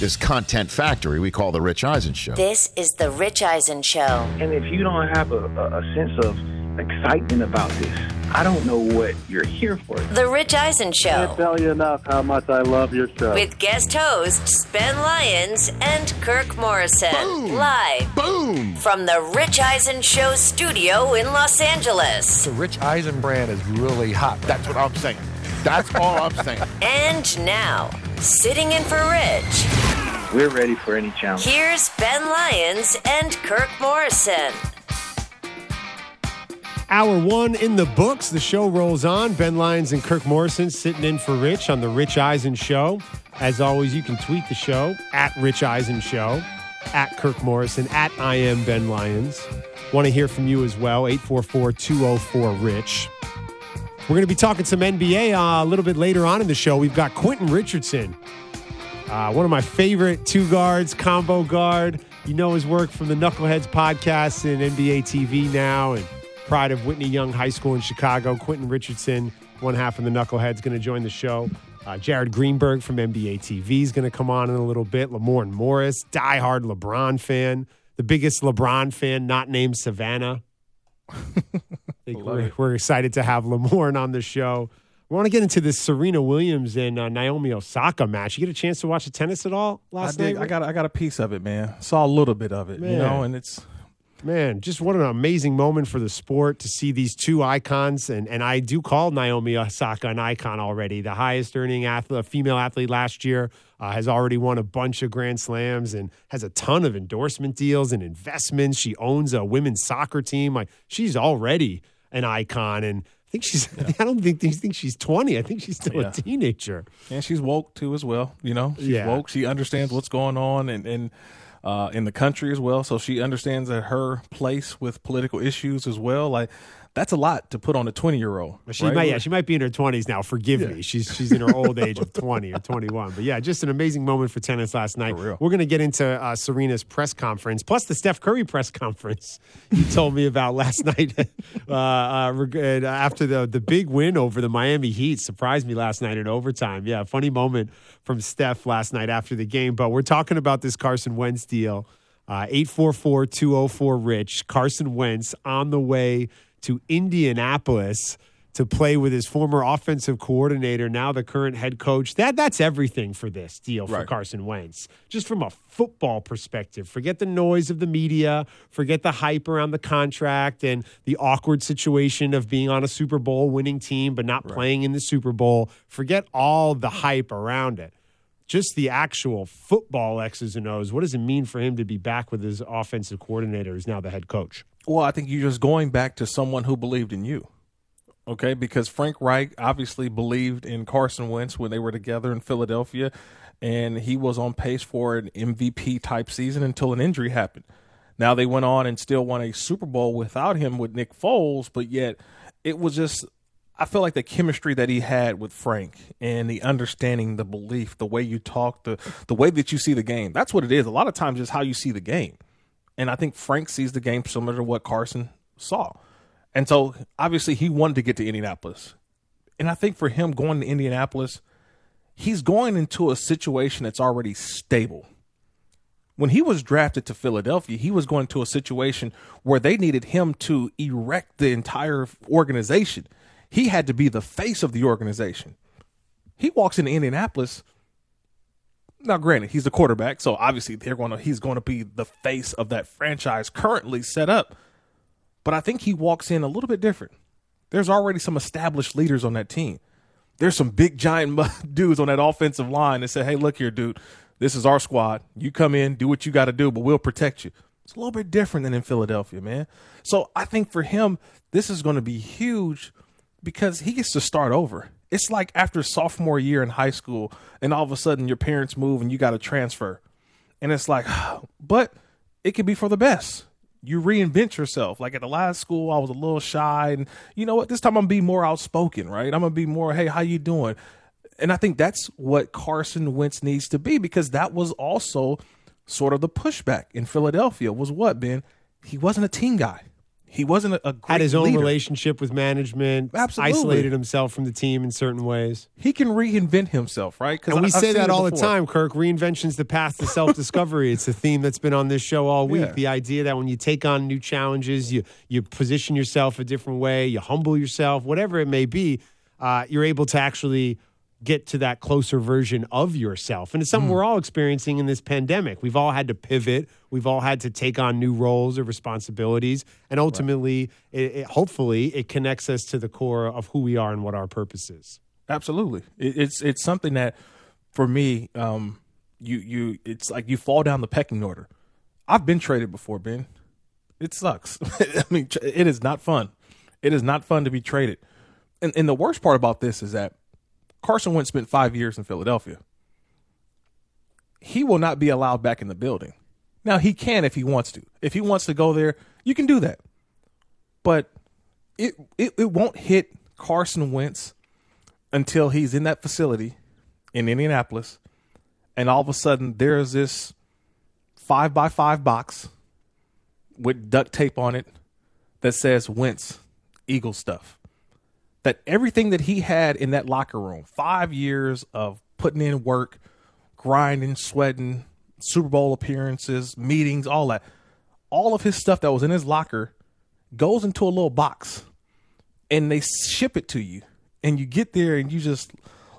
this content factory we call the Rich Eisen Show. This is the Rich Eisen Show. And if you don't have a, a, a sense of excitement about this, I don't know what you're here for. The Rich Eisen show. Can't Show. tell you enough how much I love your show. With guest hosts Ben Lyons and Kirk Morrison. Boom. Live Boom! from the Rich Eisen Show studio in Los Angeles. The Rich Eisen brand is really hot. That's what I'm saying. That's all I'm saying. And now, sitting in for Rich, We're ready for any challenge. here's Ben Lyons and Kirk Morrison. Hour one in the books. The show rolls on. Ben Lyons and Kirk Morrison sitting in for Rich on the Rich Eisen Show. As always, you can tweet the show at Rich Eisen Show, at Kirk Morrison, at I am Ben Lyons. Want to hear from you as well. 844 204 Rich. We're going to be talking some NBA uh, a little bit later on in the show. We've got Quentin Richardson, uh, one of my favorite two guards, combo guard. You know his work from the Knuckleheads podcast and NBA TV now, and pride of Whitney Young High School in Chicago. Quentin Richardson, one half of the Knuckleheads, going to join the show. Uh, Jared Greenberg from NBA TV is going to come on in a little bit. Lamorne Morris, diehard LeBron fan, the biggest LeBron fan not named Savannah. I think we're, we're excited to have Lamorne on the show. We want to get into this Serena Williams and uh, Naomi Osaka match. You get a chance to watch the tennis at all I last did. night? I got I got a piece of it, man. Saw a little bit of it, Man. you know, and it's Man, just what an amazing moment for the sport to see these two icons. And, and I do call Naomi Osaka an icon already. The highest earning athlete, female athlete last year, uh, has already won a bunch of Grand Slams and has a ton of endorsement deals and investments. She owns a women's soccer team. Like she's already an icon. And I think she's, I don't think they think she's 20. I think she's still Yeah. a teenager. and she's woke too as well. You know, she's Yeah. woke. She understands what's going on and and uh, in the country as well. So she understands that her place with political issues as well. Like that's a lot to put on a twenty year old. She might, yeah, she might be in her twenties now. Forgive me. She's she's in her old age of twenty or twenty one. But yeah, just an amazing moment for tennis last night. real. We're gonna get into uh, Serena's press conference, plus the Steph Curry press conference you told me about last night uh, uh, uh, after the the big win over the Miami Heat. Surprised me last night in overtime. Yeah, funny moment from Steph last night after the game. But we're talking about this Carson Wentz deal. Uh, 844 204 Rich. Carson Wentz on the way to Indianapolis to play with his former offensive coordinator, now the current head coach. That that's everything for this deal for Right. Carson Wentz. Just from a football perspective, forget the noise of the media, forget the hype around the contract and the awkward situation of being on a Super Bowl winning team but not playing in the Super Bowl. Forget all the hype around it just the actual football X's and O's. What does it mean for him to be back with his offensive coordinator, who's now the head coach? Well, I think you're just going back to someone who believed in you. Okay, because Frank Reich obviously believed in Carson Wentz when they were together in Philadelphia, and he was on pace for an MVP type season until an injury happened. Now they went on and still won a Super Bowl without him with Nick Foles, but yet it was just I feel like the chemistry that he had with Frank and the understanding, the belief, the way you talk, the the way that you see the game. That's what it is. A lot of times just how you see the game. And I think Frank sees the game similar to what Carson saw. And so obviously he wanted to get to Indianapolis. And I think for him going to Indianapolis, he's going into a situation that's already stable. When he was drafted to Philadelphia, he was going to a situation where they needed him to erect the entire organization. He had to be the face of the organization. He walks into Indianapolis. Now, granted, he's the quarterback, so obviously they're going to he's going to be the face of that franchise currently set up. But I think he walks in a little bit different. There's already some established leaders on that team. There's some big giant dudes on that offensive line that say, "Hey, look here, dude. This is our squad. You come in, do what you got to do, but we'll protect you." It's a little bit different than in Philadelphia, man. So I think for him, this is going to be huge because he gets to start over. It's like after sophomore year in high school, and all of a sudden your parents move and you got to transfer. And it's like, but it could be for the best. You reinvent yourself. Like at the last school, I was a little shy, and you know what? This time I'm gonna be more outspoken, right? I'm gonna be more, hey, how you doing? And I think that's what Carson Wentz needs to be because that was also sort of the pushback in Philadelphia was what, Ben? He wasn't a team guy. He wasn't a, a great Had his own leader. relationship with management. Absolutely. Isolated himself from the team in certain ways. He can reinvent himself, right? 'Cause And we I've say that all the time, Kirk. Reinvention's the path to self discovery. it's a theme that's been on this show all week. Yeah. The idea that when you take on new challenges, you you position yourself a different way, you humble yourself, whatever it may be, uh, you're able to actually get to that closer version of yourself. And it's Mm. something we're all experiencing in this pandemic. We've all had to pivot. We've all had to take on new roles or responsibilities, and ultimately, it, it, hopefully, it connects us to the core of who we are and what our purpose is. Absolutely, it, it's it's something that for me, um, you you it's like you fall down the pecking order. I've been traded before, Ben. It sucks. I mean, it is not fun. It is not fun to be traded. And and the worst part about this is that Carson Wentz spent five years in Philadelphia. He will not be allowed back in the building. Now he can if he wants to. If he wants to go there, you can do that. But it it, it won't hit Carson Wentz until he's in that facility in Indianapolis, and all of a sudden there's this five by five box with duct tape on it that says Wentz Eagle stuff. That everything that he had in that locker room, five years of putting in work, grinding, sweating, Super Bowl appearances, meetings, all that, all of his stuff that was in his locker goes into a little box and they ship it to you. And you get there and you just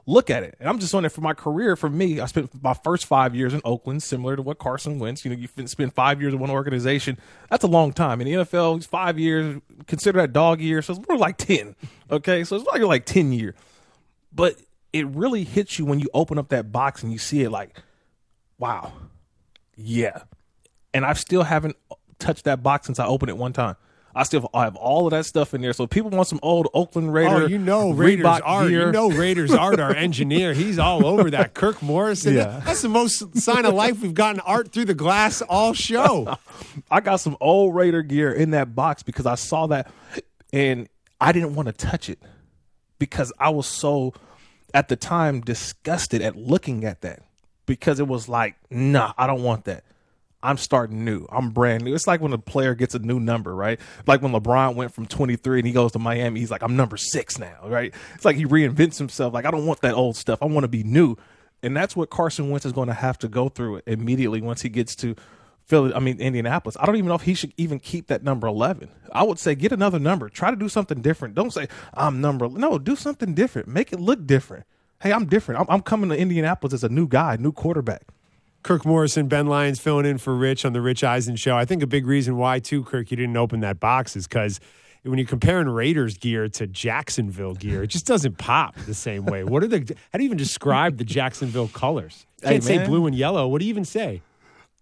look at it. And i'm just on it for my career. For me i spent my first five years in oakland similar to what carson wentz you know you spend five years in one organization. That's a long time. In the nfl five years consider that dog year. So it's more like 10 okay? So it's like like 10 year. But it really hits you when you open up that box and you see it like wow yeah. And I still haven't touched that box since I opened it one time. I still I have all of that stuff in there. So if people want some old Oakland Raider. Oh, you know Raiders Reebok Art. gear, You know Raiders Art, our engineer. He's all over that. Kirk Morrison. Yeah. That's the most sign of life we've gotten art through the glass all show. I got some old Raider gear in that box because I saw that and I didn't want to touch it because I was so at the time disgusted at looking at that because it was like, nah, I don't want that. I'm starting new. I'm brand new. It's like when a player gets a new number, right? Like when LeBron went from 23 and he goes to Miami, he's like, I'm number six now, right? It's like he reinvents himself. Like, I don't want that old stuff. I want to be new. And that's what Carson Wentz is going to have to go through immediately once he gets to Philly, I mean Indianapolis. I don't even know if he should even keep that number 11. I would say get another number. Try to do something different. Don't say I'm number. No, do something different. Make it look different. Hey, I'm different. I'm, I'm coming to Indianapolis as a new guy, new quarterback. Kirk Morrison, Ben Lyons filling in for Rich on the Rich Eisen show. I think a big reason why, too, Kirk, you didn't open that box is because when you're comparing Raiders gear to Jacksonville gear, it just doesn't pop the same way. What are the, how do you even describe the Jacksonville colors? You can't say blue and yellow. What do you even say?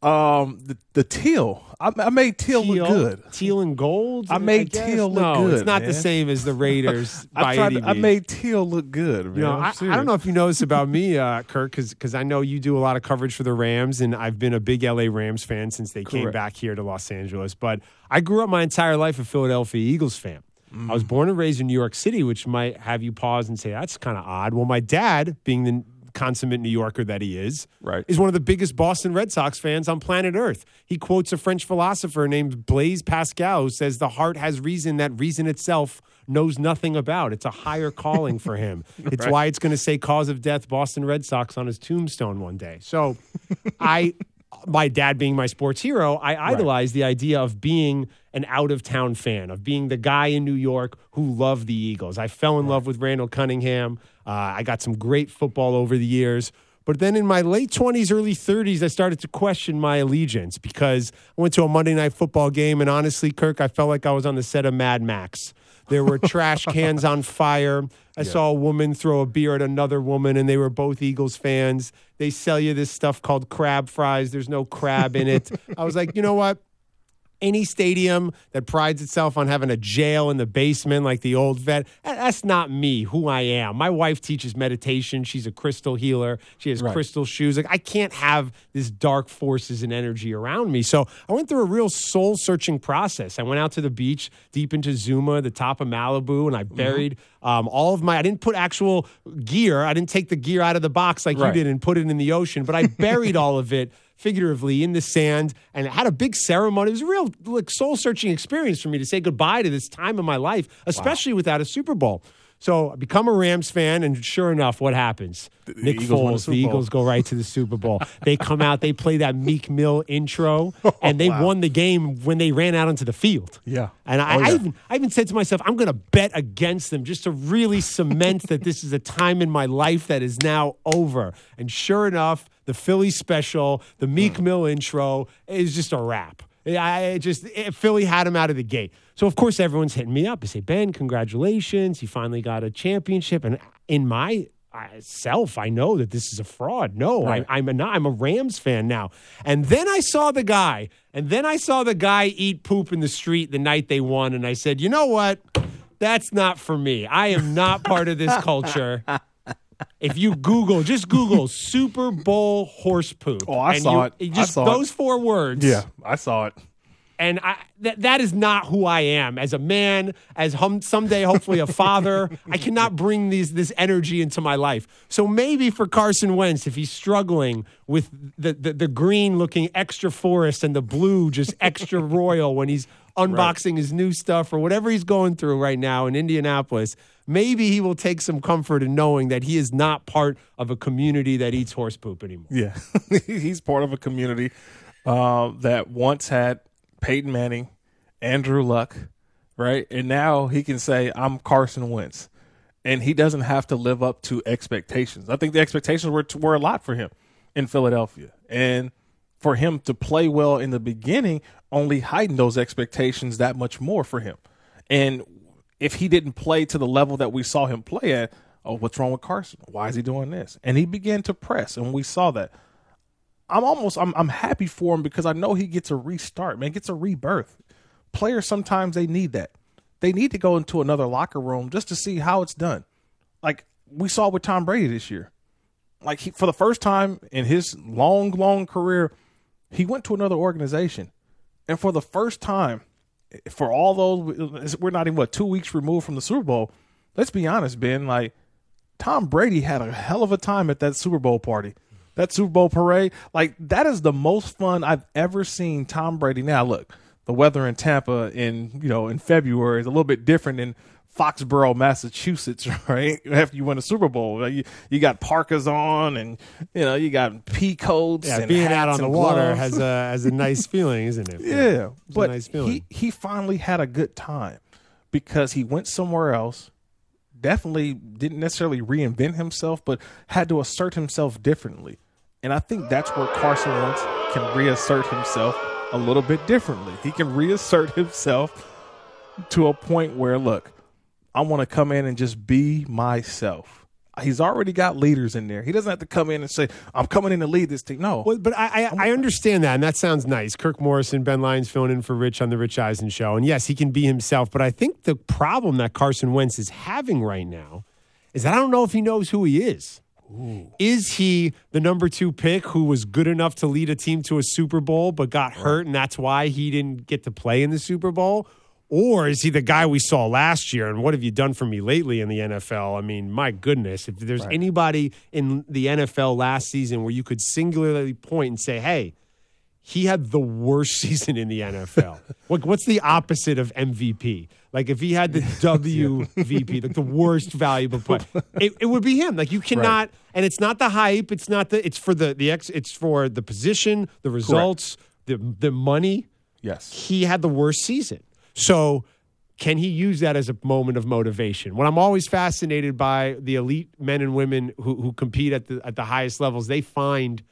Um, the, the teal. I, I made teal, look good. Teal and gold? I made guess? teal look no, good, it's not the same as the Raiders by I tried. To, I made teal look good. Man. You know, I'm I, I don't know if you know this about me, uh, Kirk, because I know you do a lot of coverage for the Rams, and I've been a big LA Rams fan since they came back here to Los Angeles. But I grew up my entire life a Philadelphia Eagles fan. I was born and raised in New York City, which might have you pause and say, that's kind of odd. Well, my dad, being the consummate New Yorker that he is, Right. is one of the biggest Boston Red Sox fans on planet Earth. He quotes a French philosopher named Blaise Pascal who says the heart has reason that reason itself knows nothing about. It's a higher calling for him. It's why it's going to say cause of death Boston Red Sox on his tombstone one day. So I my dad being my sports hero, I idolized the idea of being an out of town fan, of being the guy in New York who loved the Eagles. I fell in love with Randall Cunningham. Uh, I got some great football over the years. But then in my late 20s, early 30s, I started to question my allegiance because I went to a Monday night football game. And honestly, Kirk, I felt like I was on the set of Mad Max. There were trash cans on fire. I saw a woman throw a beer at another woman, and they were both Eagles fans. They sell you this stuff called crab fries. There's no crab in it. I was like, you know what? Any stadium that prides itself on having a jail in the basement like the old vet that's not me who i am. My wife teaches meditation. She's a crystal healer. She has Right. crystal shoes. Like i can't have this dark forces and energy around me. So i went through a real soul searching process. I went out to the beach deep into zuma the top of malibu and i buried um, all of my i didn't put actual gear. I didn't take the gear out of the box like Right. you did and put it in the ocean but i buried all of it figuratively in the sand and had a big ceremony. It was a real like soul searching experience for me to say goodbye to this time in my life, especially without a Super Bowl. So I become a Rams fan, and sure enough, what happens? Nick Eagles the Foles, the. Eagles go right to the Super Bowl. they come out, they play that Meek Mill intro, oh, and they won the game when they ran out onto the field. Yeah. And I, Oh, yeah. I even I even said to myself, I'm going to bet against them just to really cement that this is a time in my life that is now over. And sure enough, the Philly special, the Meek Hmm. Mill intro is just a wrap. I just it, Philly had him out of the gate. So of course everyone's hitting me up. They say, Ben, congratulations, you finally got a championship. And in my self, I know that this is a fraud. No, Right. I, I'm a I'm a Rams fan now. And then I saw the guy, and then I saw the guy eat poop in the street the night they won, and I said, you know what? That's not for me. I am not part of this culture. If you Google, just Google Super Bowl horse poop. Oh, I saw you- it. Just saw it. those four words. Yeah, I saw it. And I, that, that is not who I am as a man, as hum, someday hopefully a father. I cannot bring these this energy into my life. So maybe for Carson Wentz, if he's struggling with the, the, the green looking extra forest and the blue just extra royal when he's unboxing his new stuff or whatever he's going through right now in Indianapolis, maybe he will take some comfort in knowing that he is not part of a community that eats horse poop anymore. Yeah, he's part of a community uh, that once had Peyton Manning, Andrew Luck, right, and now he can say, "I'm Carson Wentz," and he doesn't have to live up to expectations. I think the expectations were were a lot for him in Philadelphia, and for him to play well in the beginning only heightened those expectations that much more for him. And if he didn't play to the level that we saw him play at, oh, what's wrong with Carson? Why is he doing this? And he began to press, and we saw that. I'm almost I'm I'm happy for him because I know he gets a restart, man, gets a rebirth. Players sometimes they need that. They need to go into another locker room just to see how it's done. Like we saw with Tom Brady this year. Like he, for the first time in his long, long career, he went to another organization, and for the first time, for all those we're not even what two weeks removed from the Super Bowl. Let's be honest, Ben. Like Tom Brady had a hell of a time at that Super Bowl party, that Super Bowl parade. Like that is the most fun I've ever seen Tom Brady. Now look, the weather in Tampa in you know in February is a little bit different than Foxborough, Massachusetts, right? After you win a Super Bowl, you you got parkas on, and you know you got pea coats. Yeah, and being out on the water gloves. has a has a nice feeling, isn't it? Yeah, It's but a nice feeling. he he finally had a good time because he went somewhere else. Definitely didn't necessarily reinvent himself, but had to assert himself differently. And I think that's where Carson Wentz can reassert himself a little bit differently. He can reassert himself to a point where, look, I want to come in and just be myself. He's already got leaders in there. He doesn't have to come in and say, "I'm coming in to lead this team." No, Well, but I, I, I understand that, and that sounds nice. Kirk Morrison, Ben Lyons filling in for Rich on the Rich Eisen show, and yes, he can be himself. But I think the problem that Carson Wentz is having right now is that I don't know if he knows who he is. Is he the number two pick who was good enough to lead a team to a Super Bowl but got hurt, and that's why he didn't get to play in the Super Bowl? Or is he the guy we saw last year? And what have you done for me lately in the NFL? I mean, my goodness, if there's anybody in the NFL last season where you could singularly point and say, hey, he had the worst season in the NFL. what, what's the opposite of MVP? Like if he had the WVP, like the worst valuable player, it, it would be him. Like you cannot, and it's not the hype. It's not the. It's for the the ex. It's for the position, the results, the the money. yes, He had the worst season. So can he use that as a moment of motivation? What I'm always fascinated by the elite men and women who, who compete at the at the highest levels, they find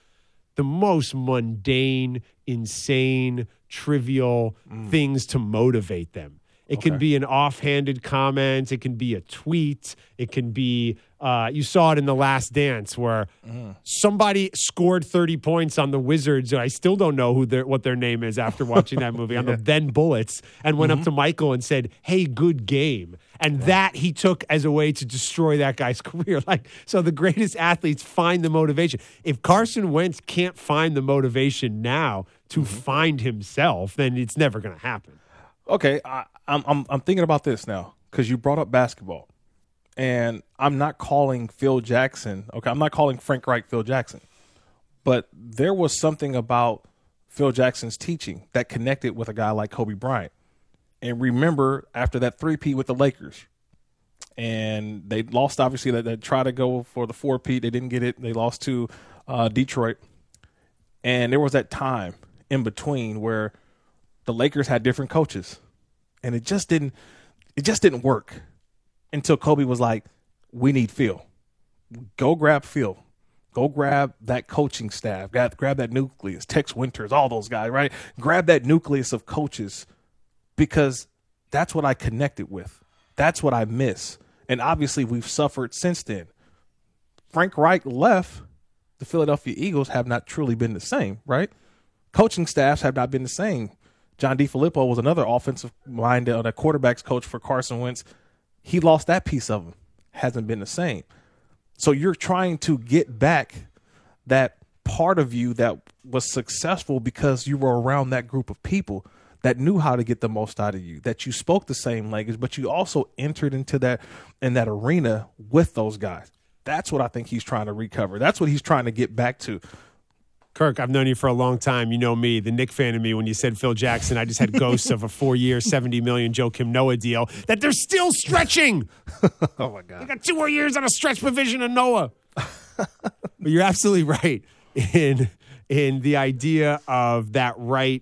the most mundane, insane, trivial mm. things to motivate them. It can be an offhanded comment. It can be a tweet. It can be, uh, you saw it in The Last Dance where mm. somebody scored 30 points on the Wizards. I still don't know who their, what their name is after watching that movie, on the then Bullets, and went up mm-hmm. to Michael and said, Hey, good game. And that he took as a way to destroy that guy's career. Like, so the greatest athletes find the motivation. If Carson Wentz can't find the motivation now to mm-hmm. find himself, then it's never going to happen. okay, I, I'm I'm I'm thinking about this now because you brought up basketball, and I'm not calling Phil Jackson. Okay, I'm not calling Frank Reich Phil Jackson, but there was something about Phil Jackson's teaching that connected with a guy like Kobe Bryant. And remember, after that three-peat with the Lakers, and they lost, obviously, that they tried to go for the four-peat. They didn't get it. They lost to uh, Detroit. And there was that time in between where the Lakers had different coaches. And it just didn't it just didn't work until Kobe was like, We need Phil. Go grab Phil. Go grab that coaching staff. Grab, grab that nucleus. Tex Winters, all those guys, right? Grab that nucleus of coaches because that's what I connected with. That's what I miss. And obviously, we've suffered since then. Frank Reich left. The Philadelphia Eagles have not truly been the same, right? Coaching staffs have not been the same. John DeFilippo was another offensive minded, uh, quarterbacks coach for Carson Wentz. He lost that piece of him. Hasn't been the same. So you're trying to get back that part of you that was successful because you were around that group of people that knew how to get the most out of you, that you spoke the same language, but you also entered into that in that arena with those guys. That's what I think he's trying to recover. That's what he's trying to get back to. Kirk, I've known you for a long time. You know me, the Knick fan of me. When you said Phil Jackson, I just had ghosts of a four-year, seventy million Joakim Noah deal that they're still stretching. Oh my God! They got two more years on a stretch provision of Noah. but you're absolutely right in in the idea of that right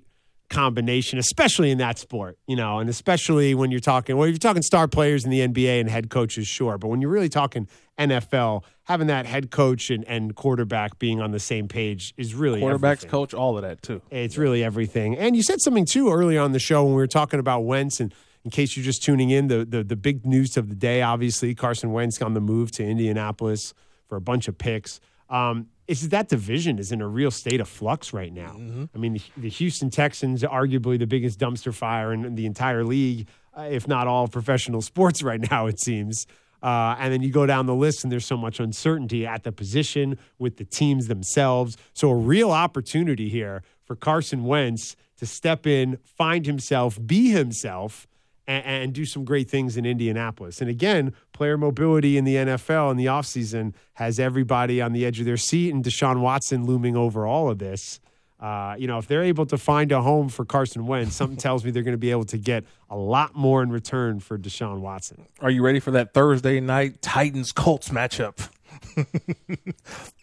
combination, especially in that sport, you know, and especially when you're talking, well, if you're talking star players in the NBA and head coaches, sure. But when you're really talking NFL, having that head coach and, and quarterback being on the same page is really Quarterbacks, everything. coach, all of that too. It's really everything. And you said something too early on the show when we were talking about Wentz. And in case you're just tuning in, the, the, the big news of the day, obviously, Carson Wentz on the move to Indianapolis for a bunch of picks. Um, is that division is in a real state of flux right now. I mean, the, the Houston Texans, arguably the biggest dumpster fire in the entire league, uh, if not all professional sports right now, it seems. Uh, and then you go down the list, and there's so much uncertainty at the position with the teams themselves. So, a real opportunity here for Carson Wentz to step in, find himself, be himself, and, and do some great things in Indianapolis. And again, player mobility in the NFL in the offseason has everybody on the edge of their seat, and Deshaun Watson looming over all of this. Uh, you know, if they're able to find a home for Carson Wentz, something tells me they're going to be able to get a lot more in return for Deshaun Watson. Are you ready for that Thursday night Titans Colts matchup?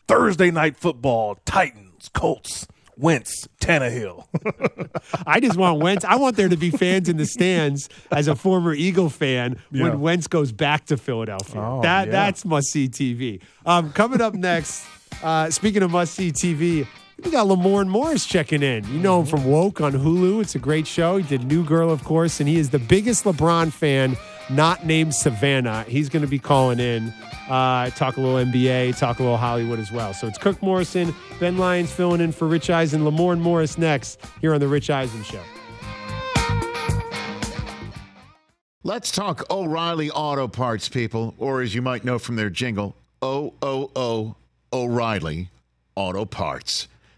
Thursday night football, Titans, Colts, Wentz, Tannehill. I just want Wentz. I want there to be fans in the stands as a former Eagle fan Yeah. when Wentz goes back to Philadelphia. Oh, that yeah. that's must see TV. Um, coming up next, uh, speaking of must see TV. We got Lamorne Morris checking in. You know him from Woke on Hulu. It's a great show. He did New Girl, of course, and he is the biggest LeBron fan, not named Savannah. He's going to be calling in, uh, talk a little NBA, talk a little Hollywood as well. So it's Kirk Morrison, Ben Lyons filling in for Rich Eisen, Lamorne Morris next here on the Rich Eisen Show. Let's talk O'Reilly Auto Parts, people, or as you might know from their jingle, O O O O'Reilly Auto Parts.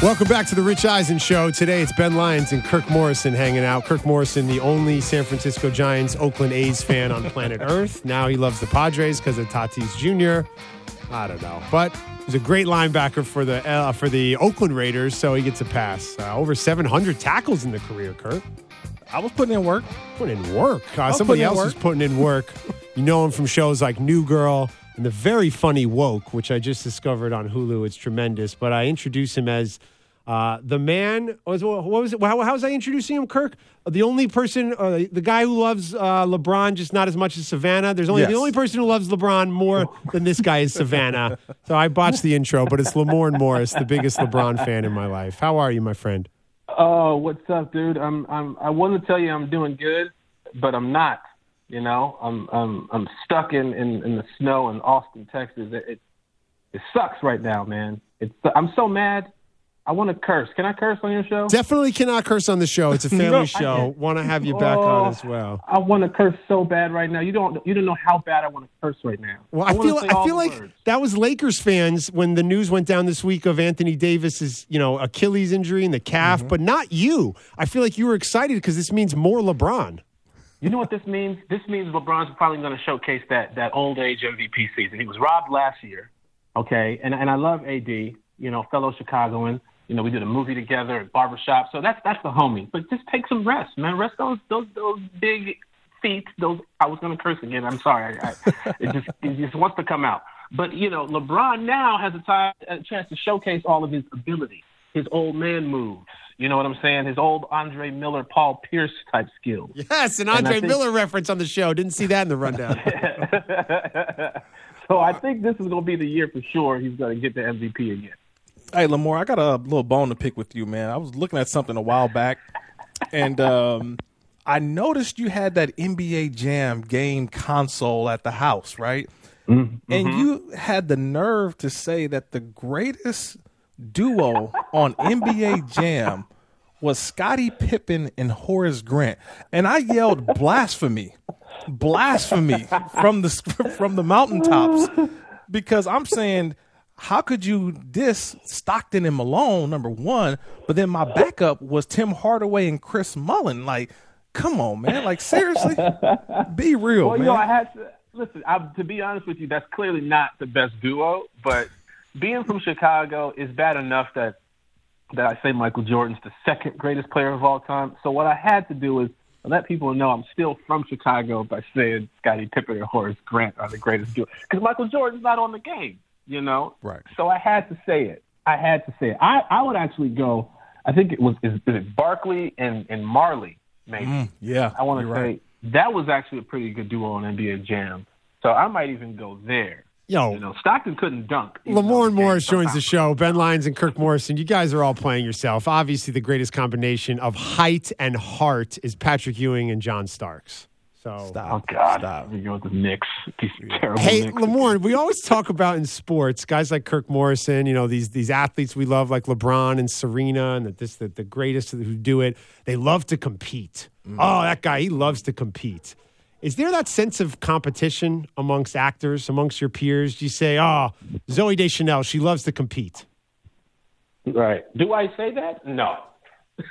Welcome back to the Rich Eisen Show. Today it's Ben Lyons and Kirk Morrison hanging out. Kirk Morrison, the only San Francisco Giants Oakland A's fan on planet Earth. Now he loves the Padres because of Tatis Jr. I don't know, but he's a great linebacker for the uh, for the Oakland Raiders, so he gets a pass. Uh, over 700 tackles in the career, Kirk. I was putting in work. Putting in work. Uh, somebody else work. is putting in work. you know him from shows like New Girl and the very funny Woke, which I just discovered on Hulu. It's tremendous. But I introduce him as uh, the man. Was, what was it? How, how was I introducing him, Kirk? The only person, uh, the guy who loves uh, LeBron just not as much as Savannah. There's only Yes. the only person who loves LeBron more than this guy is Savannah. So I botched the intro, but it's Lamorne Morris, the biggest LeBron fan in my life. How are you, my friend? Oh, what's up, dude? I'm I'm I want to tell you I'm doing good, but I'm not. You know, I'm I'm I'm stuck in in, in the snow in Austin, Texas. It, it it sucks right now, man. It's I'm so mad. I want to curse. Can I curse on your show? Definitely cannot curse on the show. It's a family No, I show. Want to have you back Oh. on as well. I want to curse so bad right now. You don't you don't know how bad I want to curse right now. Well, I, wanna feel I feel like words. that was Lakers fans when the news went down this week of Anthony Davis's, you know, Achilles injury in the calf, Mm-hmm. but not you. I feel like you were excited because this means more LeBron. You know what this means? This means LeBron's probably going to showcase that that old age MVP season. He was robbed last year, okay, and and I love AD, you know, fellow Chicagoan. You know, we did a movie together at barbershop, so that's that's the homie. But just take some rest, man. Rest those those those big feet. Those I was going to curse again. I'm sorry. I, I, it just it just wants to come out. But you know, LeBron now has a time a chance to showcase all of his ability, his old man moves. You know what I'm saying? His old Andre Miller, Paul Pierce type skills. Yes, an Andre think- Miller reference on the show. Didn't see that in the rundown. so I think this is going to be the year for sure. He's going to get the MVP again. Hey, Lamorne, I got a little bone to pick with you, man. I was looking at something a while back, and um, I noticed you had that NBA Jam game console at the house, right? And you had the nerve to say that the greatest duo on NBA Jam was Scottie Pippen and Horace Grant, and I yelled blasphemy, blasphemy from the from the mountaintops because I'm saying, how could you diss Stockton and Malone number one, but then my backup was Tim Hardaway and Chris Mullin? Like, come on, man! Like seriously, be real, Well, man. you know, I had to listen. I, to be honest with you, that's clearly not the best duo. But being from Chicago is bad enough that that I say Michael Jordan's the second greatest player of all time. So what I had to do is let people know I'm still from Chicago by saying Scottie Pippen and Horace Grant are the greatest duo because Michael Jordan's not on the game. You know, Right. So I had to say it. I had to say it. I, I would actually go. I think it was is, is it Barkley and and Majerle maybe. Mm, yeah, I want to say right. that was actually a pretty good duo on NBA Jam. So I might even go there. Yo, You know, Stockton couldn't dunk. even though Lamorne Morris joins the show. Ben Lyons and Kirk Morrison. You guys are all playing yourself. Obviously, the greatest combination of height and heart is Patrick Ewing and John Starks. So, Stop. Oh God! Stop. We go with the Knicks. These terrible Hey, Knicks. Lamorne, we always talk about in sports guys like Kirk Morrison. You know these these athletes we love, like LeBron and Serena, and that this the, the greatest who do it. They love to compete. Mm. Oh, that guy, he loves to compete. Is there that sense of competition amongst actors, amongst your peers? Do you say, "Oh, Zooey Deschanel, she loves to compete"? Right. Do I say that? No.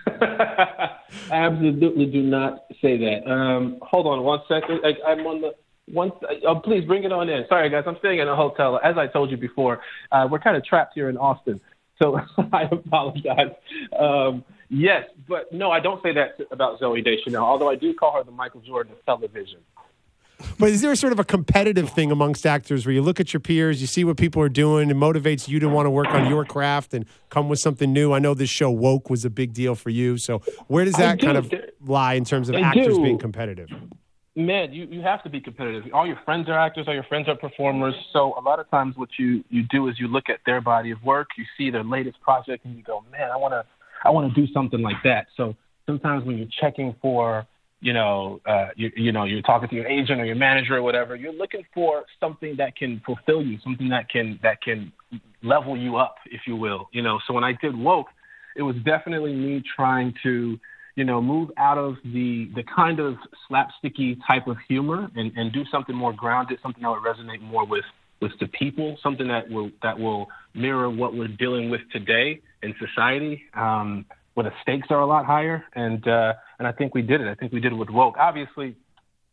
I absolutely do not say that. Um, hold on one second. I, I'm on the once, oh, please bring it on in. Sorry, guys, I'm staying in a hotel. As I told you before, uh, we're kind of trapped here in Austin, so I apologize. Um, yes, but no, I don't say that about Zooey Deschanel. Although I do call her the Michael Jordan of television. But is there sort of a competitive thing amongst actors where you look at your peers, you see what people are doing, and motivates you to want to work on your craft and come with something new? I know this show woke was a big deal for you. So where does that kind of lie in terms of I actors do. being competitive? Man, you, you have to be competitive. All your friends are actors, all your friends are performers. So a lot of times what you, you do is you look at their body of work, you see their latest project and you go, Man, I wanna I wanna do something like that. So sometimes when you're checking for you know, uh, you, you know, you're talking to your agent or your manager or whatever. You're looking for something that can fulfill you, something that can that can level you up, if you will. You know, so when I did woke, it was definitely me trying to you know, move out of the the kind of slapsticky type of humor and, and do something more grounded, something that would resonate more with with the people, something that will that will mirror what we're dealing with today in society, um, where the stakes are a lot higher. And uh, and I think we did it. I think we did it with woke. Obviously,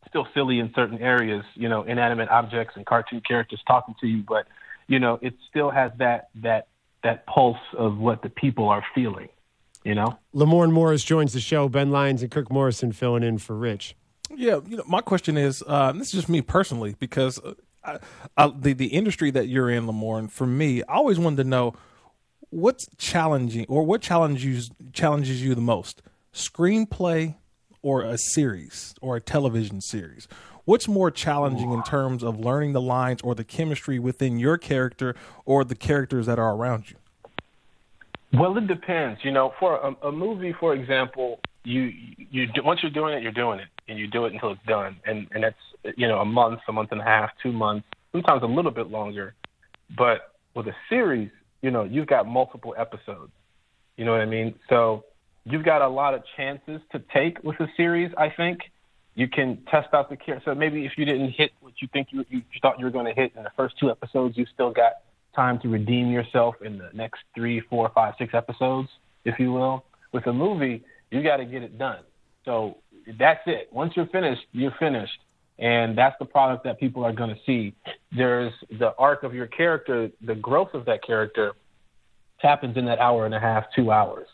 still silly in certain areas, you know, inanimate objects and cartoon characters talking to you, but you know, it still has that that that pulse of what the people are feeling you know. Lamorne Morris joins the show. Ben Lyons and Kirk Morrison filling in for Rich. Yeah, you know, my question is, uh, this is just me personally, because uh, I, I, the the industry that you're in, Lamorne, for me, I always wanted to know what's challenging or what challenges challenges you the most, screenplay or a series or a television series. What's more challenging in terms of learning the lines or the chemistry within your character or the characters that are around you? Well, it depends. You know, for a, a movie, for example, you you do, once you're doing it, you're doing it, and you do it until it's done, and and that's you know a month, a month and a half, two months, sometimes a little bit longer. But with a series, you know, you've got multiple episodes. You know what I mean? So you've got a lot of chances to take with a series. I think you can test out the character. So maybe if you didn't hit what you think you you thought you were going to hit in the first two episodes, you still got time to redeem yourself in the next three, four, five, six episodes, if you will. With a movie, you got to get it done. So that's it. Once you're finished, you're finished. And that's the product that people are going to see. There's the arc of your character, the growth of that character happens in that hour and a half, two hours.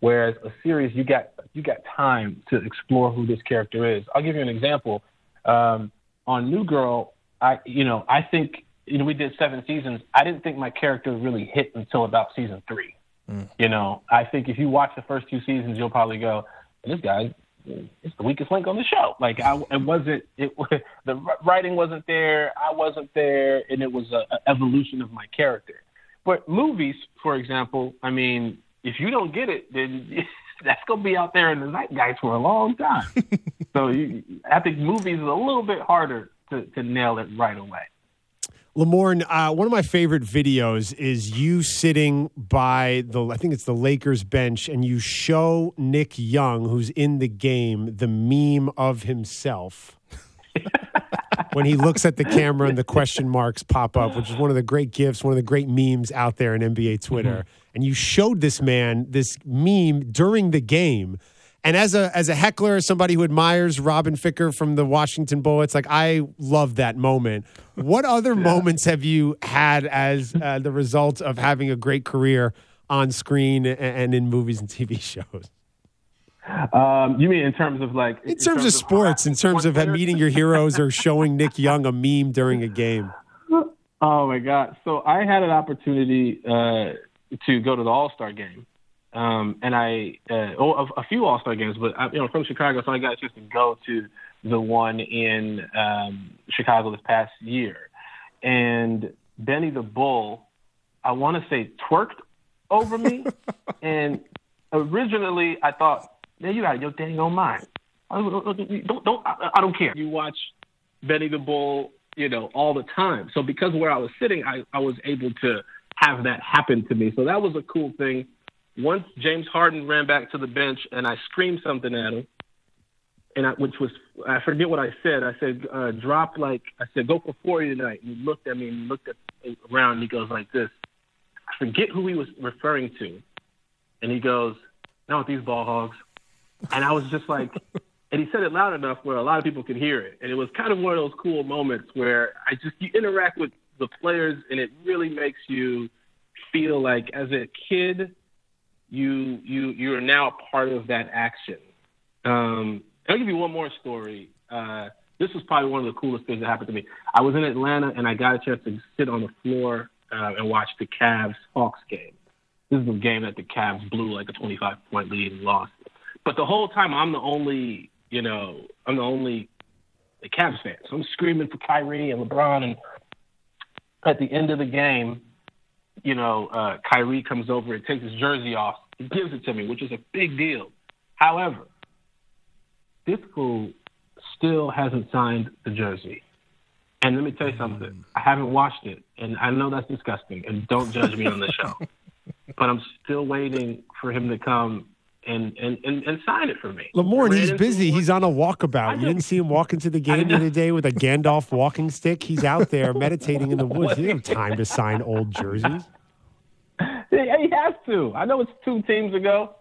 Whereas a series, you got you got time to explore who this character is. I'll give you an example. Um, on New Girl, I you know I think you know, we did seven seasons. I didn't think my character really hit until about season three. Mm. You know, I think if you watch the first two seasons, you'll probably go, "This guy is the weakest link on the show." Like, I it wasn't it the writing wasn't there, I wasn't there, and it was a, a evolution of my character. But movies, for example, I mean, if you don't get it, then that's gonna be out there in the zeitgeist for a long time. so you, I think movies is a little bit harder to, to nail it right away. Lamorne, uh, one of my favorite videos is you sitting by the, I think it's the Lakers bench, and you show Nick Young, who's in the game, the meme of himself. when he looks at the camera and the question marks pop up, which is one of the great gifts, one of the great memes out there in NBA Twitter. Mm-hmm. And you showed this man this meme during the game and as a as a heckler, as somebody who admires Robin Ficker from the Washington Bullets, like I love that moment. What other yeah. moments have you had as uh, the result of having a great career on screen and, and in movies and TV shows? Um, you mean in terms of like in, in terms, terms, of sports, in terms of meeting your heroes or showing Nick Young a meme during a game? Oh my God! So I had an opportunity uh, to go to the All Star game um, and I, uh, oh, a, a few All Star games, but I, you know, from Chicago, so I got a chance to go to the one in um, Chicago this past year. And Benny the Bull, I want to say twerked over me. and originally, I thought, man, you got your dang on mind. Don't, don't, I, I don't care. You watch Benny the Bull, you know, all the time. So because where I was sitting, I, I was able to have that happen to me. So that was a cool thing once James Harden ran back to the bench and I screamed something at him, and I, which was I forget what I said. I said uh, drop like I said go for forty tonight. And he looked at me and looked at around. and He goes like this. I forget who he was referring to, and he goes, "Not with these ball hogs." And I was just like, and he said it loud enough where a lot of people could hear it. And it was kind of one of those cool moments where I just you interact with the players, and it really makes you feel like as a kid, you you you are now a part of that action. Um, I'll give you one more story. Uh, this was probably one of the coolest things that happened to me. I was in Atlanta and I got a chance to sit on the floor uh, and watch the Cavs Hawks game. This is a game that the Cavs blew like a 25 point lead and lost. But the whole time, I'm the only, you know, I'm the only the Cavs fan. So I'm screaming for Kyrie and LeBron. And at the end of the game, you know, uh, Kyrie comes over and takes his jersey off. He gives it to me, which is a big deal. However, this fool still hasn't signed the jersey. And let me tell you something. I haven't watched it, and I know that's disgusting. And don't judge me on the show, but I'm still waiting for him to come and and and, and sign it for me. Lamorne, he's busy. He's on a walkabout. You didn't see him walk into the game the other day with a Gandalf walking stick. He's out there meditating in the woods. He didn't have time to sign old jerseys. Yeah, he has to. I know it's two teams ago,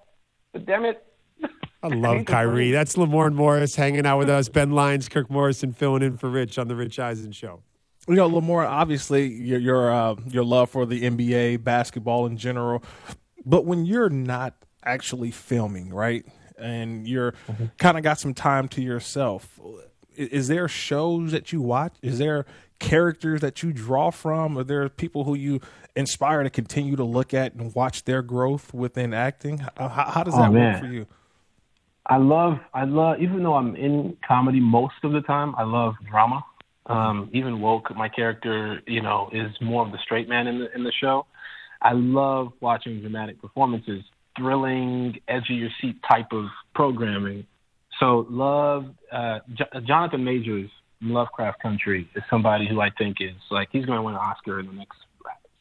but damn it. I love Kyrie. That's Lamorne Morris hanging out with us. Ben Lyons, Kirk Morrison filling in for Rich on the Rich Eisen Show. You know, Lamorne, obviously your your uh, your love for the NBA, basketball in general, but when you're not actually filming, right, and you're kind of got some time to yourself, i- is there shows that you watch? Is there characters that you draw from? Are there people who you inspire to continue to look at and watch their growth within acting? How, how does Oh, that work for you? I love, I love, even though I'm in comedy most of the time, I love drama. Um, even woke, my character, you know, is more of the straight man in the in the show. I love watching dramatic performances, thrilling, edge of your seat type of programming. So, love uh, J- Jonathan Majors, Lovecraft Country, is somebody who I think is like he's going to win an Oscar in the next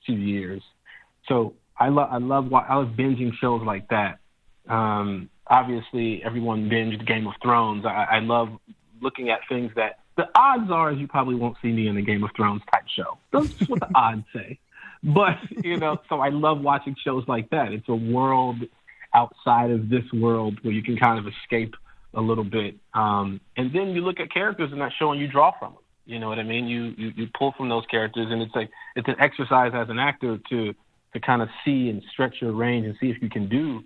few years. So I love I love I love binging shows like that. Um, obviously, everyone binged Game of Thrones. I, I love looking at things that the odds are is you probably won't see me in a Game of Thrones type show. That's what the odds say. But you know, so I love watching shows like that. It's a world outside of this world where you can kind of escape a little bit. Um, and then you look at characters in that show and you draw from them. You know what I mean? You, you you pull from those characters, and it's like it's an exercise as an actor to to kind of see and stretch your range and see if you can do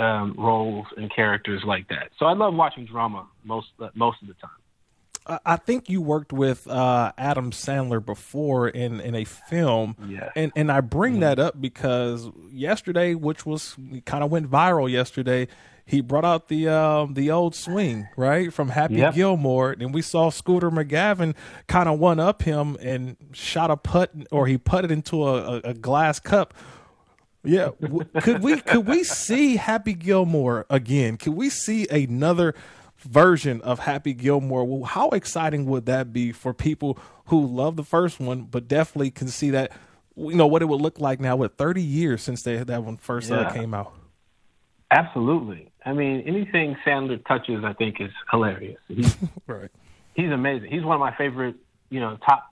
um, roles and characters like that. So I love watching drama most most of the time. I- I think you worked with uh, Adam Sandler before in, in a film, Yes. and and I bring that up because yesterday, which was kind of went viral yesterday, he brought out the um, the old swing right from Happy Yep. Gilmore, and we saw Shooter McGavin kind of one up him and shot a putt or he putted into a, a, a glass cup. Yeah, could we could we see Happy Gilmore again? Could we see another version of Happy Gilmore? Well, how exciting would that be for people who love the first one, but definitely can see that you know what it would look like now with 30 years since they that one first uh, came out. Absolutely. I mean, anything Sandler touches, I think, is hilarious. He's Right. he's amazing. He's one of my favorite, you know, top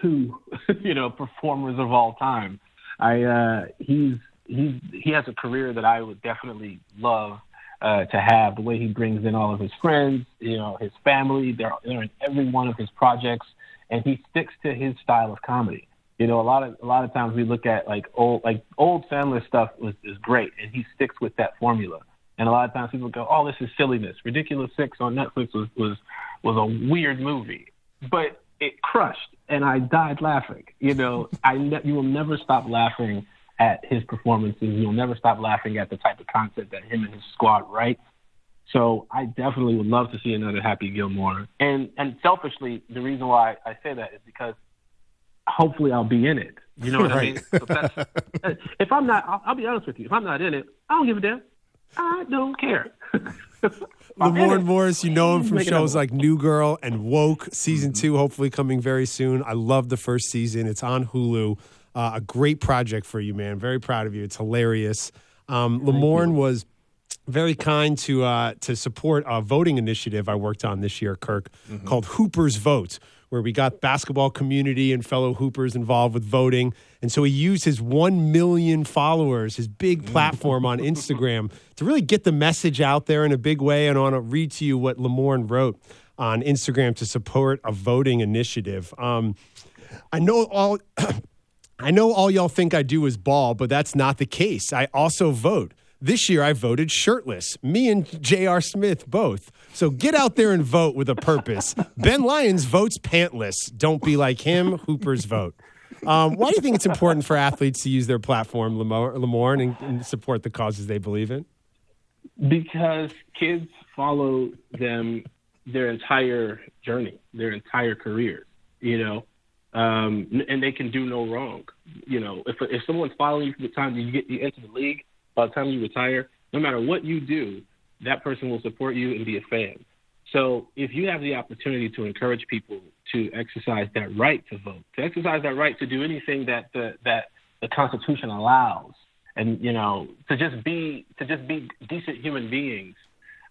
two, you know, performers of all time. I uh, he's he's he has a career that I would definitely love uh, to have. The way he brings in all of his friends, you know, his family, they're they're in every one of his projects, and he sticks to his style of comedy. You know, a lot of a lot of times we look at like old like old Sandler stuff was is great, and he sticks with that formula. And a lot of times people go, "Oh, this is silliness." Ridiculous Six on Netflix was was was a weird movie, but it crushed, and I died laughing. You know, I ne- you will never stop laughing at his performances. You'll never stop laughing at the type of content that him and his squad write. So I definitely would love to see another Happy Gilmore. And and selfishly, the reason why I say that is because hopefully I'll be in it. You know what I mean? If I'm not, I'll, I'll be honest with you. If I'm not in it, I don't give a damn. I don't care. I'm in Lamorne Morris, you know him from shows like New Girl and Woke, season mm-hmm. two, hopefully coming very soon. I love the first season. It's on Hulu. Uh, a great project for you, man. Very proud of you. It's hilarious. Um, Lamorne was very kind to uh, to support a voting initiative I worked on this year, Kirk, called Hooper's Vote, where we got basketball community and fellow hoopers involved with voting. And so he used his 1 million followers, his big platform on Instagram, to really get the message out there in a big way. And I want to read to you what Lamorne wrote on Instagram to support a voting initiative. Um, I know all. I know all y'all think I do is ball, but that's not the case. I also vote. This year I voted shirtless. Me and J.R. Smith both. So get out there and vote with a purpose. ben Lyons votes pantless. Don't be like him. Hoopers vote. Um, why do you think it's important for athletes to use their platform, Lamorne, and, and support the causes they believe in? Because kids follow them their entire journey, their entire career, you know, um, and they can do no wrong. You know, if if someone's following you from the time you get you enter the league, by the time you retire, no matter what you do, that person will support you and be a fan. So if you have the opportunity to encourage people to exercise that right to vote, to exercise that right to do anything that the that the Constitution allows, and you know to just be to just be decent human beings,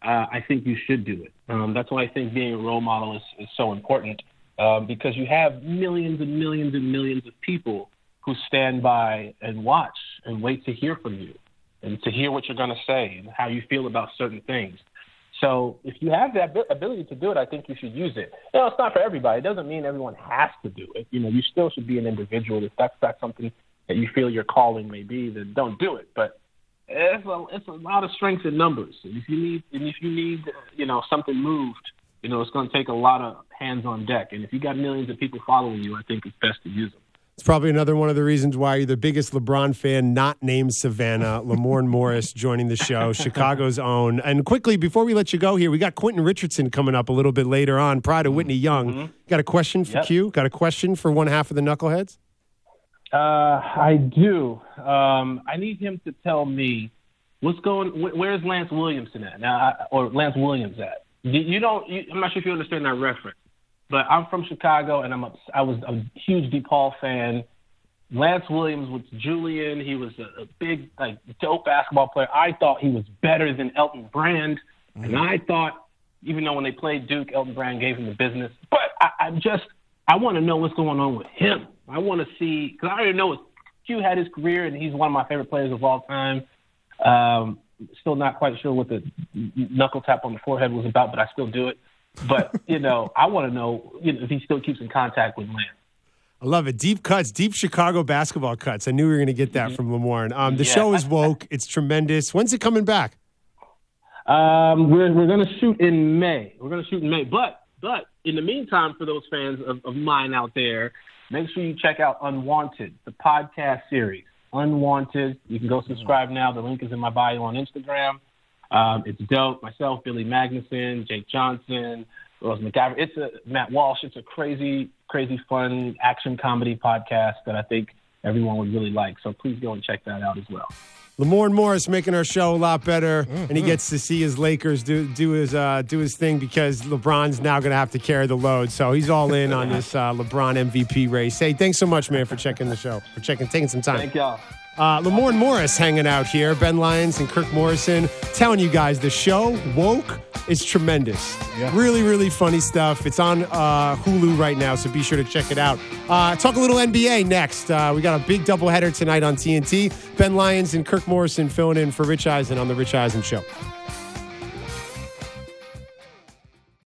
uh, I think you should do it. Um, that's why I think being a role model is, is so important um, because you have millions and millions and millions of people who stand by and watch and wait to hear from you and to hear what you're going to say and how you feel about certain things. So if you have that ability to do it, I think you should use it. You know, it's not for everybody. It doesn't mean everyone has to do it. You know, you still should be an individual. If that's not something that you feel your calling may be, then don't do it. But it's a, it's a lot of strength in numbers. And if you need, and if you need, you know, something moved, you know, it's going to take a lot of hands on deck. And if you got millions of people following you, I think it's best to use them. It's probably another one of the reasons why you're the biggest LeBron fan not named Savannah. Lamorne Morris joining the show, Chicago's own. And quickly, before we let you go here, we got Quentin Richardson coming up a little bit later on, Pride to Whitney Young. Mm-hmm. Got a question for yep. Q? Got a question for one half of the Knuckleheads? Uh, I do. Um, I need him to tell me what's going. Where's Lance Williamson at now, or Lance Williams at? You don't. You, I'm not sure if you understand that reference. But I'm from Chicago, and I'm a, I was a huge DePaul fan. Lance Williams was Julian. He was a, a big, like, dope basketball player. I thought he was better than Elton Brand, mm-hmm. and I thought, even though when they played Duke, Elton Brand gave him the business. But I, I just, I want to know what's going on with him. I want to see because I already know Q had his career, and he's one of my favorite players of all time. Um, still not quite sure what the knuckle tap on the forehead was about, but I still do it. But you know, I want to know you know, if he still keeps in contact with Lance. I love it. Deep cuts, deep Chicago basketball cuts. I knew we were going to get that mm-hmm. from Lamorne. Um, the yeah. show is woke. It's tremendous. When's it coming back? Um, we're we're going to shoot in May. We're going to shoot in May. But but in the meantime, for those fans of, of mine out there, make sure you check out Unwanted, the podcast series. Unwanted. You can go subscribe now. The link is in my bio on Instagram. Um, it's dope. Myself, Billy Magnussen, Jake Johnson, Rose McIver. It's a Matt Walsh. It's a crazy, crazy fun action comedy podcast that I think everyone would really like. So please go and check that out as well. Lamorne Morris making our show a lot better, mm-hmm. and he gets to see his Lakers do do his uh, do his thing because LeBron's now going to have to carry the load. So he's all in on this uh, LeBron MVP race. Hey, thanks so much, man, for checking the show, for checking, taking some time. Thank y'all. Uh, Lamorne Morris hanging out here, Ben Lyons and Kirk Morrison, telling you guys the show woke is tremendous. Yeah. Really, really funny stuff. It's on uh, Hulu right now, so be sure to check it out. Uh, talk a little NBA next. Uh, we got a big doubleheader tonight on TNT. Ben Lyons and Kirk Morrison filling in for Rich Eisen on the Rich Eisen Show.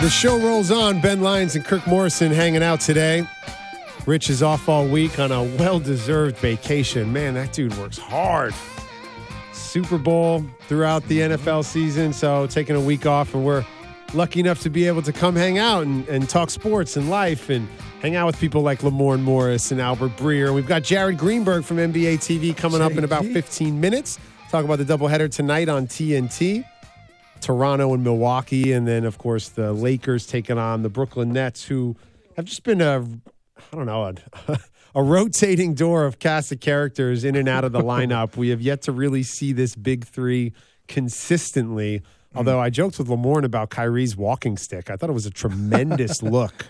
The show rolls on. Ben Lyons and Kirk Morrison hanging out today. Rich is off all week on a well deserved vacation. Man, that dude works hard. Super Bowl throughout the NFL season, so taking a week off, and we're lucky enough to be able to come hang out and, and talk sports and life and hang out with people like Lamorne Morris and Albert Breer. We've got Jared Greenberg from NBA TV coming up in about 15 minutes. Talk about the doubleheader tonight on TNT. Toronto and Milwaukee, and then of course the Lakers taking on the Brooklyn Nets, who have just been a, I don't know, a, a rotating door of cast of characters in and out of the lineup. we have yet to really see this big three consistently. Although I joked with Lamorne about Kyrie's walking stick, I thought it was a tremendous look,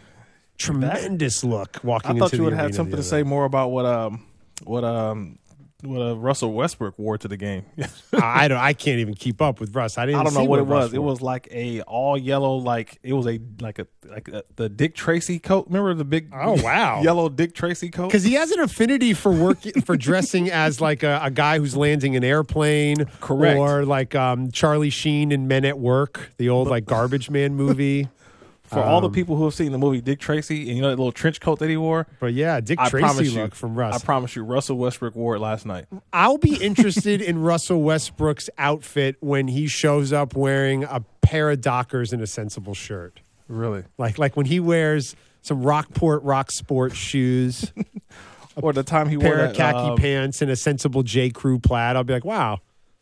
tremendous look walking. I thought you would have something to say more about what um what um what uh, Russell Westbrook wore to the game. I don't. I can't even keep up with Russ. I didn't. I don't know see what it Russ was. It was like a all yellow, like it was a like a like a, the Dick Tracy coat. Remember the big Oh, wow. yellow Dick Tracy coat? because he has an affinity for work for dressing as like a, a guy who's landing an airplane, Correct. Or like um, Charlie Sheen in Men at Work, the old like garbage man movie. For all the Um, people who have seen the movie Dick Tracy and you know that little trench coat that he wore, But yeah, Dick I Tracy you, look from Russ. I promise you, Russell Westbrook wore it last night. I'll be interested in Russell Westbrook's outfit when he shows up wearing a pair of Dockers and a sensible shirt. Really, Like like when he wears some Rockport Rock Sport shoes, or the time he wore pair that, of khaki um, pants, and a sensible J. Crew plaid. I'll be like, wow,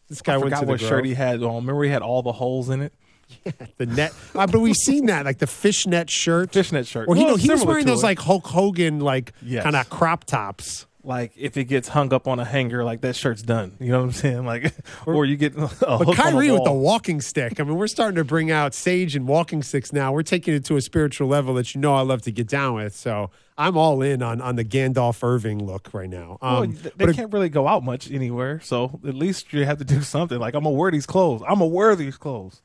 this guy I went to the what shirt he had on. Remember, he had all the holes in it. the net. Uh, but we've seen that, like the fishnet shirt. Fishnet shirt. Or Well, no, he was wearing those it. like Hulk Hogan, like Yes. kind of crop tops. like if it gets hung up on a hanger, like that shirt's done. You know what I'm saying? Like, or you get a But Kyrie with the walking stick. I mean, we're starting to bring out sage and walking sticks now. We're taking it to a spiritual level that you know I love to get down with. So I'm all in on on the Gandalf Irving look right now. Um, Well, they can't really go out much anywhere, so at least you have to do something. Like I'm gonna wear these clothes. I'm gonna wear these clothes.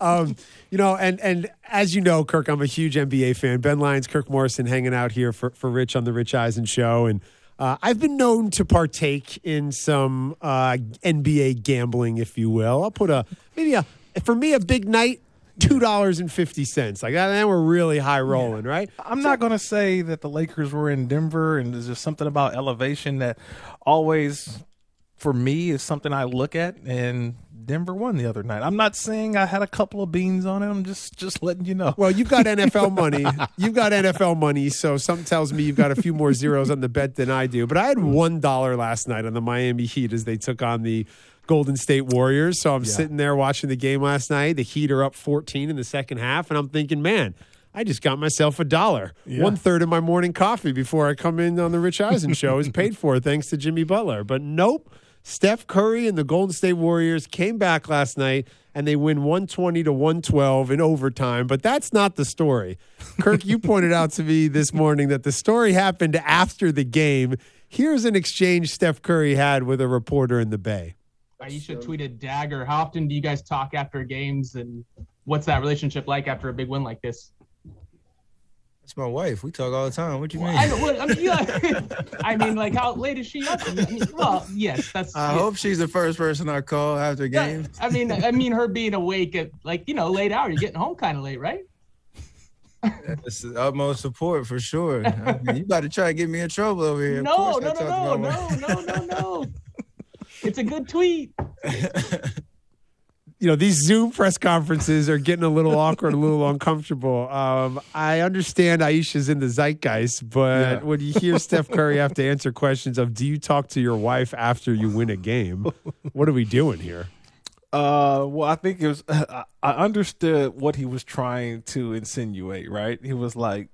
Um, you know, and and as you know, Kirk, I'm a huge NBA fan. Ben Lyons, Kirk Morrison, hanging out here for for Rich on the Rich Eisen show, and uh, I've been known to partake in some uh, NBA gambling, if you will. I'll put a maybe a for me a big night. Two dollars and fifty cents. Like that, then we're really high rolling, right? I'm not gonna say that the Lakers were in Denver, and there's just something about elevation that always, for me, is something I look at. And Denver won the other night. I'm not saying I had a couple of beans on it. I'm just just letting you know. Well, you've got NFL money. You've got NFL money, so something tells me you've got a few more zeros on the bet than I do. But I had hmm. one dollar last night on the Miami Heat as they took on the Golden State Warriors. So I'm sitting there watching the game last night. The Heat are up 14 in the second half, and I'm thinking, man. I just got myself a dollar. One third of my morning coffee before I come in on the Rich Eisen show is paid for thanks to Jimmy Butler. But nope, Steph Curry and the Golden State Warriors came back last night and they win 120 to 112 in overtime. But that's not the story. Kirk, you pointed out to me this morning that the story happened after the game. Here's an exchange Steph Curry had with a reporter in the Bay. Ayesha tweeted Dagger. How often do you guys talk after games, and what's that relationship like after a big win like this? That's my wife. We talk all the time. What you mean? I, know, well, I mean, yeah. I mean, like, how late is she up? I mean, well, yes, that's. I yeah. hope she's the first person I call after games. Yeah, games. I mean, I mean, her being awake at like you know late hour. You're getting home kind of late, right? That's the utmost support for sure. I mean, you about to try to get me in trouble over here. Of No, course I no, talk to no, no, no, no, no, no. It's a good tweet. you know, these Zoom press conferences are getting a little awkward, a little uncomfortable. Um, I understand Ayesha's in the zeitgeist, but Yeah. when you hear Steph Curry have to answer questions of, do you talk to your wife after you win a game? What are we doing here? Uh, well, I think it was. I understood what he was trying to insinuate. Right? He was like,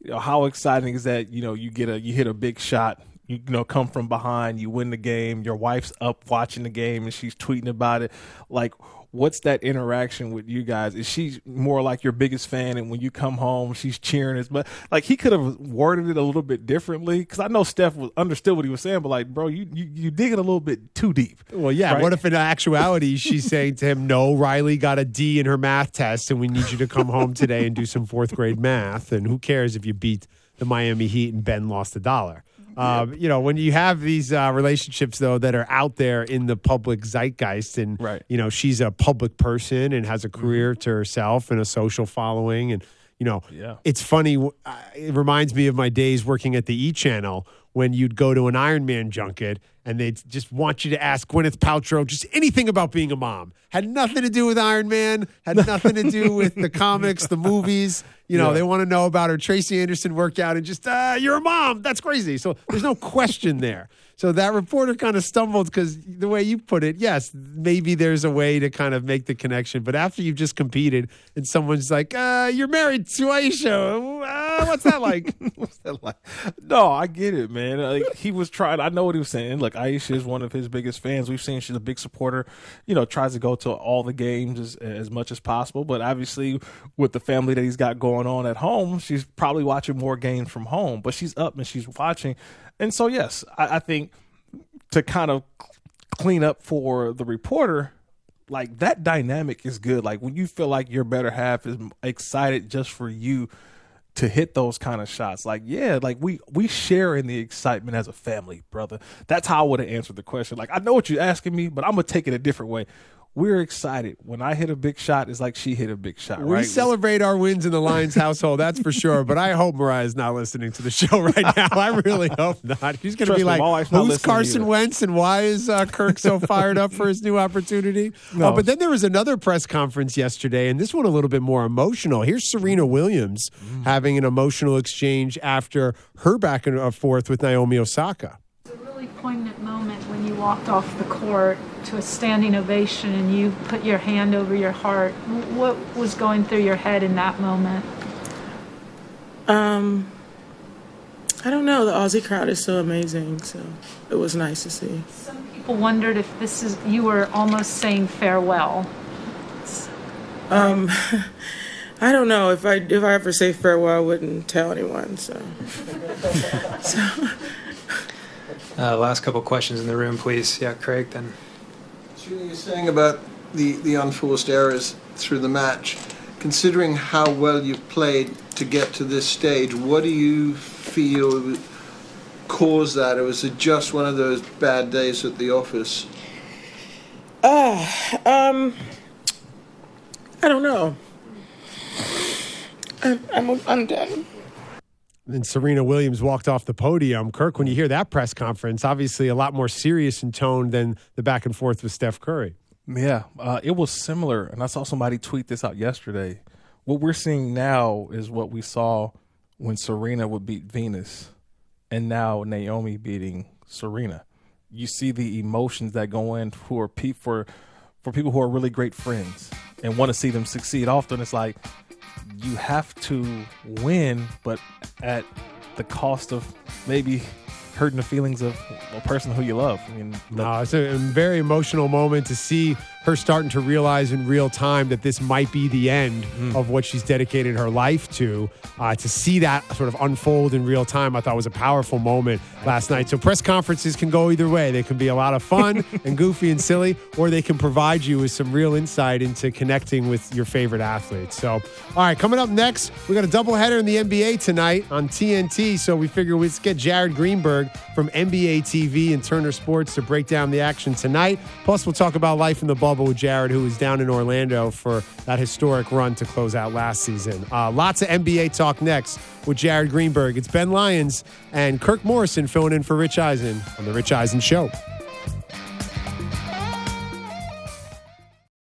you know, how exciting is that? You know, you get a you hit a big shot. You, you know, come from behind. You win the game. Your wife's up watching the game, and she's tweeting about it. Like, what's that interaction with you guys? Is she more like your biggest fan, and when you come home, she's cheering as but like he could have worded it a little bit differently because I know Steph was understood what he was saying, but like, bro, you you you dig it a little bit too deep. Well, yeah. Right? What if in actuality she's saying to him, no, Riley got a D in her math test and we need you to come home today and do some fourth grade math? And who cares if you beat the Miami Heat and Ben lost a dollar? Um, you know, when you have these uh, relationships, though, that are out there in the public zeitgeist, and, Right. you know, she's a public person and has a career to herself and a social following. And, you know, Yeah. it's funny. It reminds me of my days working at the E Channel when you'd go to an Iron Man junket and they'd just want you to ask Gwyneth Paltrow just anything about being a mom. Had nothing to do with Iron Man, had nothing to do with the comics, the movies. You know, Yeah. they want to know about her Tracy Anderson workout and just, uh, you're a mom. That's crazy. So there's no question there. So that reporter kind of stumbled because the way you put it, yes, maybe there's a way to kind of make the connection. But after you've just competed and someone's like, uh, you're married to Ayesha, uh, what's that like? What's that like? No, I get it, man. Like he was trying. I know what he was saying. Look, Ayesha is one of his biggest fans. We've seen she's a big supporter. You know, tries to go to all the games as, as much as possible. But obviously, with the family that he's got going on at home, she's probably watching more games from home. But she's up and she's watching. And so, yes, I, I think to kind of clean up for the reporter, like that dynamic is good. Like when you feel like your better half is excited just for you to hit those kind of shots. Like, yeah, like we we share in the excitement as a family, brother. That's how I would have answered the question. Like, I know what you're asking me, but I'm gonna take it a different way. We're excited. When I hit a big shot, it's like she hit a big shot. We right? celebrate our wins in the Lyons household, that's for sure. But I hope Mariah's not listening to the show right now. I really hope not. She's going to be me, like, my wife's not "Who's Carson either." Wentz and why is uh, Kirk so fired up for his new opportunity?" No. Oh, but then there was another press conference yesterday, and this one a little bit more emotional. Here's Serena Williams Mm. having an emotional exchange after her back and uh, forth with Naomi Osaka. It's a really poignant moment when you walked off the court to a standing ovation and you put your hand over your heart. What was going through your head in that moment? Um, I don't know. The Aussie crowd is so amazing, so it was nice to see. Some people wondered if this is you were almost saying farewell. Um, I don't know if I if I ever say farewell, I wouldn't tell anyone. So, so Uh, last couple questions in the room, please. Yeah, Craig, then. Julie, you're saying about the, the unforced errors through the match. Considering how well you've played to get to this stage, what do you feel caused that? Or was it just one of those bad days at the office? uh, um, I don't know. I'm I'm, I'm done. Then Serena Williams walked off the podium. Kirk, when you hear that press conference, obviously a lot more serious in tone than the back and forth with Steph Curry. Yeah, uh, it was similar, and I saw somebody tweet this out yesterday. What we're seeing now is what we saw when Serena would beat Venus, and now Naomi beating Serena. You see the emotions that go in for pe- for for people who are really great friends and want to see them succeed. Often it's like you have to win, but at the cost of maybe hurting the feelings of a person who you love. I mean, No, it's a very emotional moment to see her starting to realize in real time that this might be the end of what she's dedicated her life to. Uh, to see that sort of unfold in real time, I thought was a powerful moment last night. So press conferences can go either way. They can be a lot of fun and goofy and silly, or they can provide you with some real insight into connecting with your favorite athletes. So, all right, coming up next, we got a doubleheader in the NBA tonight on TNT. So we figure let's get Jared Greenberg from NBA TV and Turner Sports to break down the action tonight. Plus, we'll talk about life in the bubble with Jared, who was down in Orlando for that historic run to close out last season. Uh, lots of NBA talk next with Jared Greenberg. It's Ben Lyons and Kirk Morrison filling in for Rich Eisen on The Rich Eisen Show.